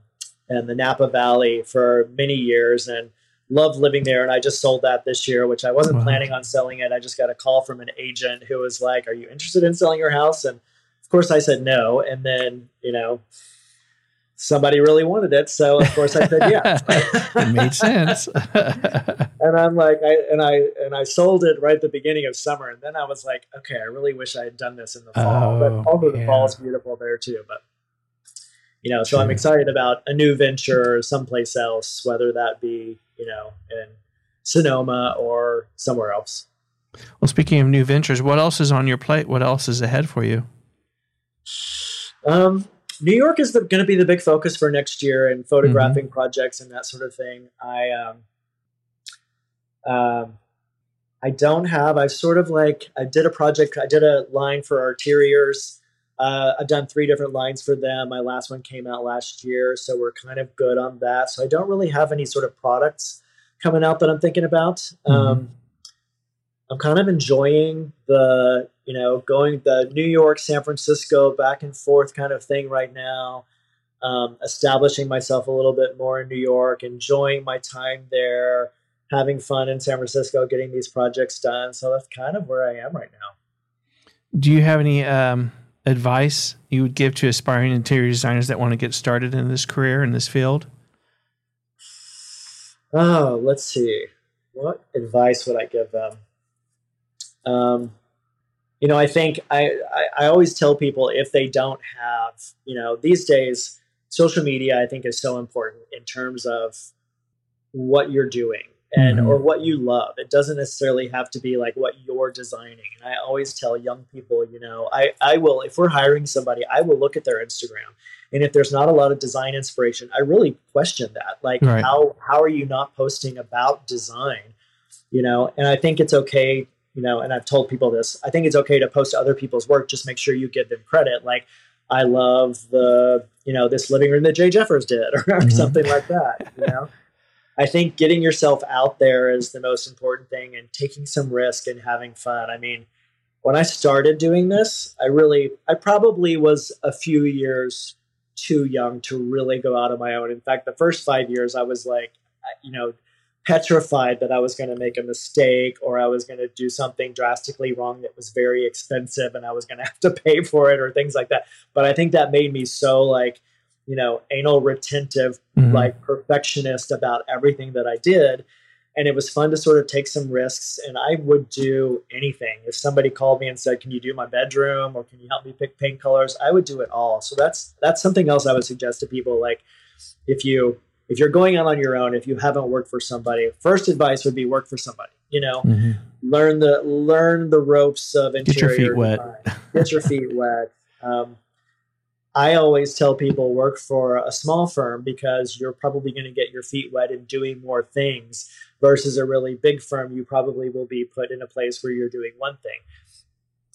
and the Napa Valley for many years and loved living there. And I just sold that this year, which I wasn't wow. planning on selling it. I just got a call from an agent who was like, "Are you interested in selling your house?" And of course, I said no. And then, you know somebody really wanted it, so of course I said yeah. <laughs> it made sense. <laughs> and I'm like, I and I and I sold it right at the beginning of summer, and then I was like, okay, I really wish I had done this in the fall. Oh, but although yeah. the fall is beautiful there too, but you know, so True. I'm excited about a new venture someplace else, whether that be you know in Sonoma or somewhere else. Well, speaking of new ventures, what else is on your plate? What else is ahead for you? Um, New York is going to be the big focus for next year and photographing mm-hmm. projects and that sort of thing. I um, um, I don't have. I've sort of like I did a project. I did a line for Arteriors. Uh, I've done three different lines for them. My last one came out last year, so we're kind of good on that. So I don't really have any sort of products coming out that I'm thinking about. Mm-hmm. Um, I'm kind of enjoying the you know, going the New York, San Francisco back and forth kind of thing right now. Um, establishing myself a little bit more in New York, enjoying my time there, having fun in San Francisco, getting these projects done. So that's kind of where I am right now. Do you have any um, advice you would give to aspiring interior designers that want to get started in this career in this field? Oh, let's see. What advice would I give them? Um, you know, I think I, I, I always tell people if they don't have, you know, these days, social media I think is so important in terms of what you're doing and mm-hmm. or what you love. It doesn't necessarily have to be like what you're designing. And I always tell young people, you know, I, I will if we're hiring somebody, I will look at their Instagram. And if there's not a lot of design inspiration, I really question that. Like right. how how are you not posting about design? You know, and I think it's okay you know, and I've told people this. I think it's okay to post other people's work. Just make sure you give them credit. Like, I love the, you know, this living room that Jay Jeffers did, or <laughs> mm-hmm. something like that. You know, I think getting yourself out there is the most important thing and taking some risk and having fun. I mean, when I started doing this, I really, I probably was a few years too young to really go out on my own. In fact, the first five years, I was like, you know, petrified that I was going to make a mistake or I was going to do something drastically wrong that was very expensive and I was going <laughs> to have to pay for it or things like that. But I think that made me so like, you know, anal retentive, mm-hmm. like perfectionist about everything that I did. And it was fun to sort of take some risks. And I would do anything. If somebody called me and said, "Can you do my bedroom?" or "Can you help me pick paint colors?" I would do it all. So that's that's something else I would suggest to people. Like, if you if you're going out on your own, if you haven't worked for somebody, first advice would be work for somebody. You know, mm-hmm. learn the learn the ropes of interior. Get your feet wet. Get your feet <laughs> wet. Um, I always tell people work for a small firm because you're probably going to get your feet wet in doing more things versus a really big firm. You probably will be put in a place where you're doing one thing.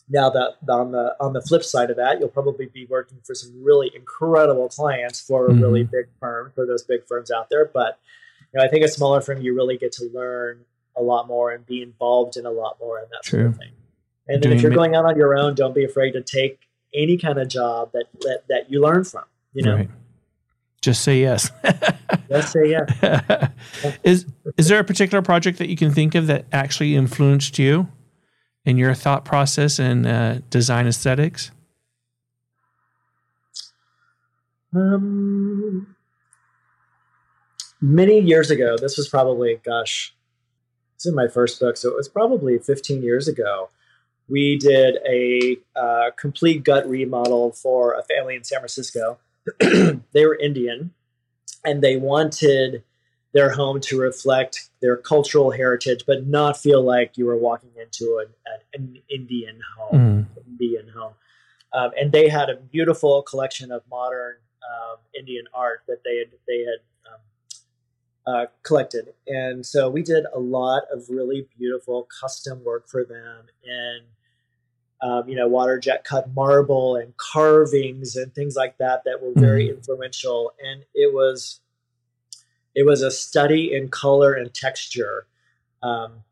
Now that on the on the flip side of that, you'll probably be working for some really incredible clients for a mm-hmm. really big firm for those big firms out there. But you know, I think a smaller firm you really get to learn a lot more and be involved in a lot more and that True. sort of thing. And then if you're going out on your own, don't be afraid to take any kind of job that that, that you learn from. You know, right. just say yes. <laughs> just say yes. <laughs> is is there a particular project that you can think of that actually influenced you? In your thought process and uh, design aesthetics? Um, many years ago, this was probably, gosh, it's in my first book, so it was probably 15 years ago. We did a uh, complete gut remodel for a family in San Francisco. <clears throat> they were Indian, and they wanted their home to reflect their cultural heritage, but not feel like you were walking into an, an Indian home. Mm. Indian home, um, and they had a beautiful collection of modern um, Indian art that they had they had um, uh, collected, and so we did a lot of really beautiful custom work for them in. Um, you know, water jet cut marble and carvings and things like that that were very mm. influential. And it was it was a study in color and texture. Um,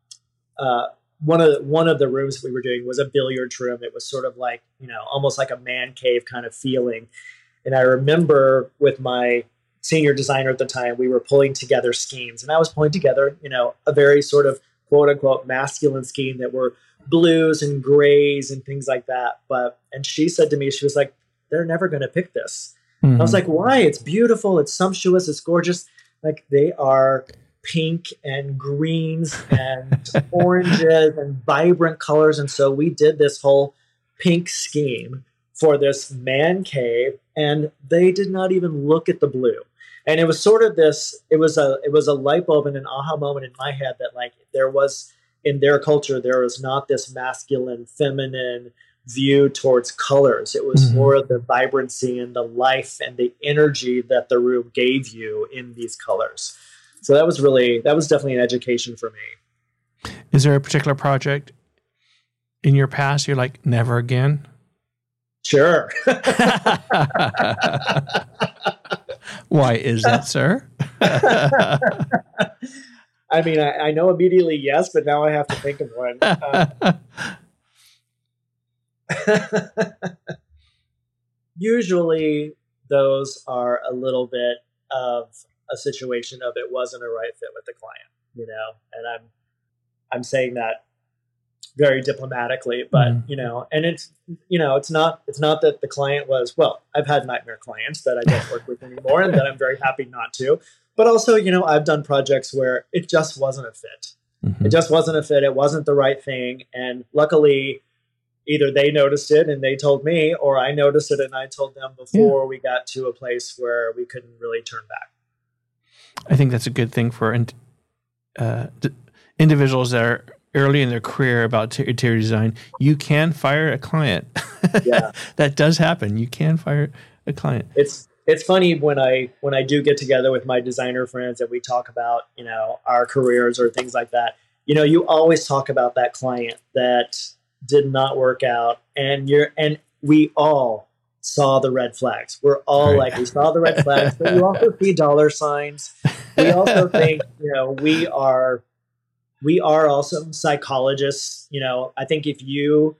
uh, one of the, one of the rooms we were doing was a billiards room. It was sort of like you know almost like a man cave kind of feeling. And I remember with my senior designer at the time, we were pulling together schemes, and I was pulling together you know a very sort of quote unquote masculine scheme that were blues and grays and things like that. But and she said to me, she was like, "They're never going to pick this." Mm-hmm. I was mm-hmm. like, "Why? It's beautiful. It's sumptuous. It's gorgeous." Like they are pink and greens and <laughs> oranges and vibrant colors. And so we did this whole pink scheme for this man cave, and they did not even look at the blue. And it was sort of this. It was a it was a light bulb and an aha moment in my head that like there was in their culture there was not this masculine, feminine view towards colors. It was mm-hmm. more the vibrancy and the life and the energy that the room gave you in these colors. So that was really that was definitely an education for me. Is there a particular project in your past you're like never again? Sure. <laughs> Why is that, sir? <laughs> I mean, I, I, know immediately yes, but now I have to think of one. Uh, <laughs> <laughs> Usually, those are a little bit of a situation of it wasn't a right fit with the client, you know, and I'm I'm saying that very diplomatically, but mm. you know, and it's you know, it's not it's not that the client was well. I've had nightmare clients that I don't work with anymore, and that I'm very happy not to. But also, you know, I've done projects where it just wasn't a fit. Mm-hmm. It just wasn't a fit. It wasn't the right thing, and luckily, either they noticed it and they told me, or I noticed it and I told them before yeah. we got to a place where we couldn't really turn back. I think that's a good thing for uh, individuals that are early in their career about interior design. You can fire a client. <laughs> Yeah. that does happen. You can fire a client. It's it's funny when I when I do get together with my designer friends and we talk about you know our careers or things like that. You know, you always talk about that client that did not work out and you're and we all saw the red flags we're all right. like we saw the red flags but you also see dollar signs we also <laughs> think, you know, we are we are also psychologists. You know, I think if you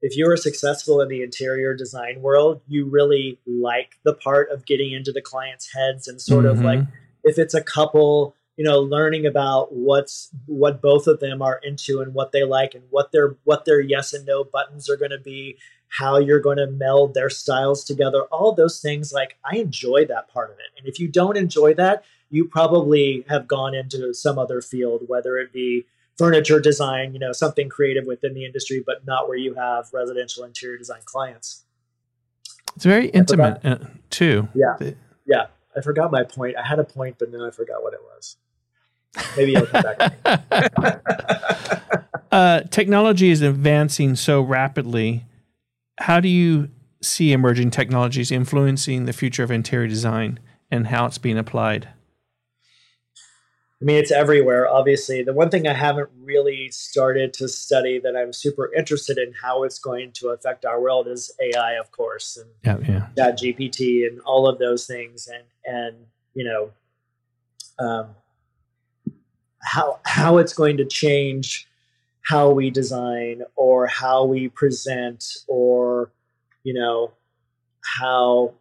if you are successful in the interior design world, you really like the part of getting into the client's heads and sort mm-hmm. of like if it's a couple you know learning about what's what both of them are into and what they like and what their what their yes and no buttons are going to be how you're going to meld their styles together all those things like i enjoy that part of it. And if you don't enjoy that you probably have gone into some other field whether it be furniture design you know something creative within the industry but not where you have residential interior design clients. It's very intimate uh, too. Yeah. Yeah I forgot my point. I had a point, but now I forgot what it was. Maybe I'll come back. <laughs> uh, technology is advancing so rapidly. How do you see emerging technologies influencing the future of interior design and how it's being applied? I mean, it's everywhere, obviously. The one thing I haven't really started to study that I'm super interested in how it's going to affect our world is AI, of course, and yeah, yeah. GPT and all of those things. And, and you know, um, how, how it's going to change how we design or how we present or, you know, how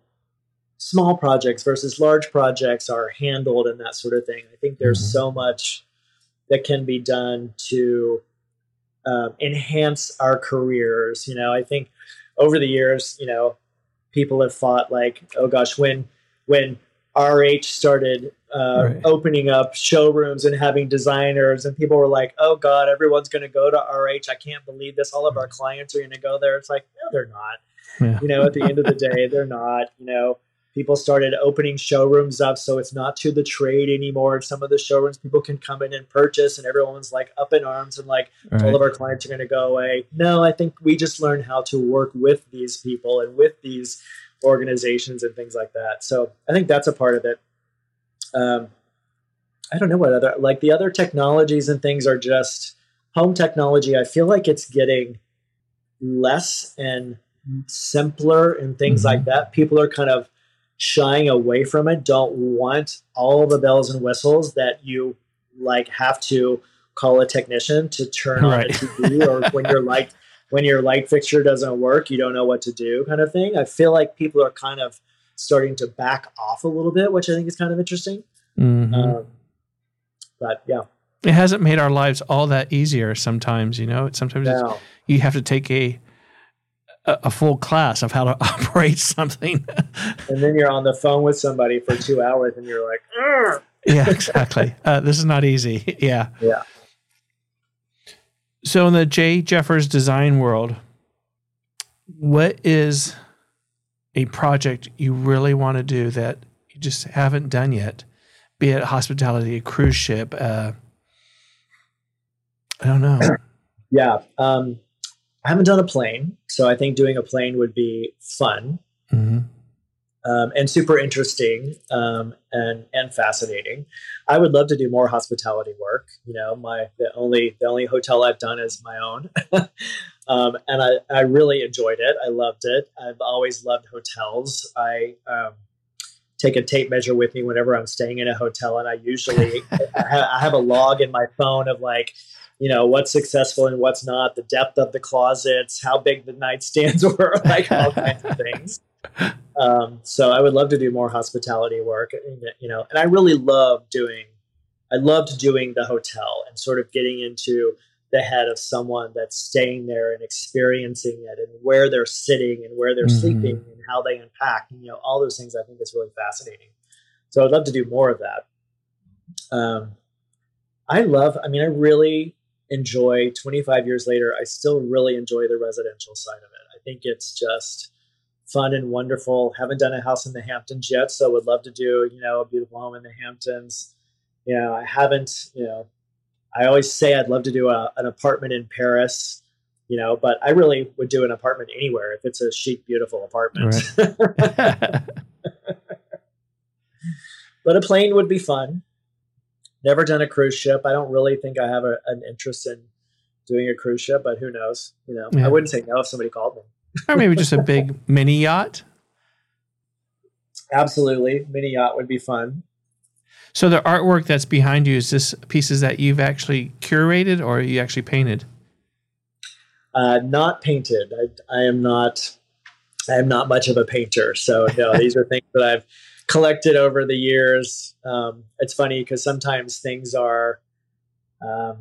small projects versus large projects are handled and that sort of thing. I think there's mm-hmm. so much that can be done to um, enhance our careers. You know, I think over the years, you know, people have thought like, oh gosh, when when RH started uh, right. opening up showrooms and having designers, and people were like, "Oh God, everyone's going to go to RH. I can't believe this. All of our clients are going to go there." It's like, no, they're not. Yeah. You know, at the end of the day, they're not. You know, people started opening showrooms up so it's not to the trade anymore some of the showrooms people can come in and purchase and everyone's like up in arms and like right. all of our clients are going to go away no i think we just learned how to work with these people and with these organizations and things like that so i think that's a part of it um, i don't know what other like the other technologies and things are just home technology i feel like it's getting less and simpler and things mm-hmm. like that people are kind of shying away from it, don't want all the bells and whistles that you like have to call a technician to turn right. on a TV or when you're light <laughs> when your light fixture doesn't work, you don't know what to do kind of thing. I feel like people are kind of starting to back off a little bit, which I think is kind of interesting. Mm-hmm. Um, but yeah. It hasn't made our lives all that easier sometimes, you know. Sometimes no. you have to take a a, full class of how to <laughs> operate something. and then you're on the phone with somebody for two hours and you're like, Argh! yeah, exactly. Uh, this is not easy. <laughs> Yeah. Yeah. So in the Jay Jeffers design world, what is a project you really want to do that you just haven't done yet? Be it hospitality, a cruise ship, uh, I don't know. <coughs> Yeah. Um, I haven't done a plane, so I think doing a plane would be fun mm-hmm. Um, and super interesting um, and and fascinating. I would love to do more hospitality work. You know, my the only the only hotel I've done is my own, <laughs> um, and I I really enjoyed it. I loved it. I've always loved hotels. I um, take a tape measure with me whenever I'm staying in a hotel, and I usually <laughs> I have a log in my phone of like you know what's successful and what's not the depth of the closets how big the nightstands <laughs> were like all kinds of things um, so i would love to do more hospitality work you know and i really love doing i loved doing the hotel and sort of getting into the head of someone that's staying there and experiencing it and where they're sitting and where they're mm-hmm. sleeping and how they unpack you know all those things i think is really fascinating. So i'd love to do more of that. Um, i love i mean i really enjoy 25 years later i still really enjoy the residential side of it. I think it's just fun and wonderful haven't done a house in the hamptons yet so would love to do you know a beautiful home in the hamptons you know i haven't you know i always say i'd love to do a, an apartment in paris you know but i really would do an apartment anywhere if it's a chic beautiful apartment right. <laughs> but a plane would be fun Never done a cruise ship. I don't really think I have a, an interest in doing a cruise ship, but who knows? You know, yeah. I wouldn't say no if somebody called me. Or maybe just a big <laughs> mini yacht. Absolutely, mini yacht would be fun. So the artwork that's behind you is this pieces that you've actually curated or you actually painted? Uh, not painted. I, I am not. I am not much of a painter, so no. <laughs> these are things that I've collected over the years. Um, it's funny because sometimes things are um,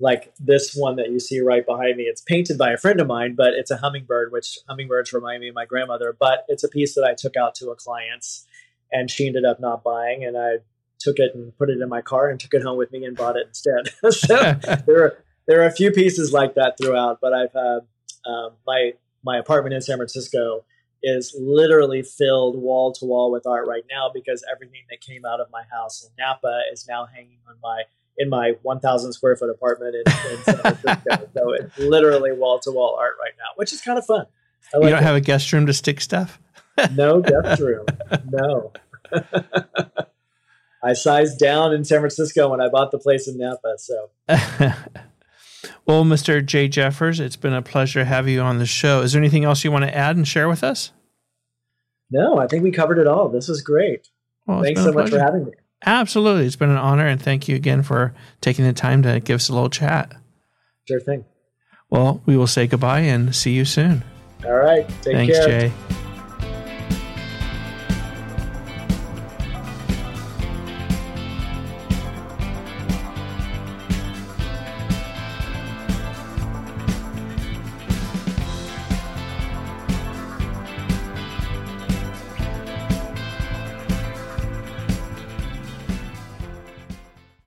like this one that you see right behind me. It's painted by a friend of mine, but it's a hummingbird, which hummingbirds remind me of my grandmother. But it's a piece that I took out to a client's, and she ended up not buying, and I took it and put it in my car and took it home with me and bought it instead. <laughs> so <laughs> there are there are a few pieces like that throughout, but I've had um, my my apartment in San Francisco is literally filled wall to wall with art right now because everything that came out of my house in Napa is now hanging on my in my 1,000 square foot apartment in, in San Francisco. <laughs> so it's literally wall to wall art right now, which is kind of fun. Like you don't it. have a guest room to stick stuff? <laughs> no guest room. No. <laughs> I sized down in San Francisco when I bought the place in Napa. So. well, Mr. Jay Jeffers, it's been a pleasure to have you on the show. Is there anything else you want to add and share with us? No, I think we covered it all. This was great. Well, Thanks so much for having me. Absolutely. It's been an honor. And thank you again for taking the time to give us a little chat. Sure thing. Well, we will say goodbye and see you soon. All right. Take Thanks, care. Jay.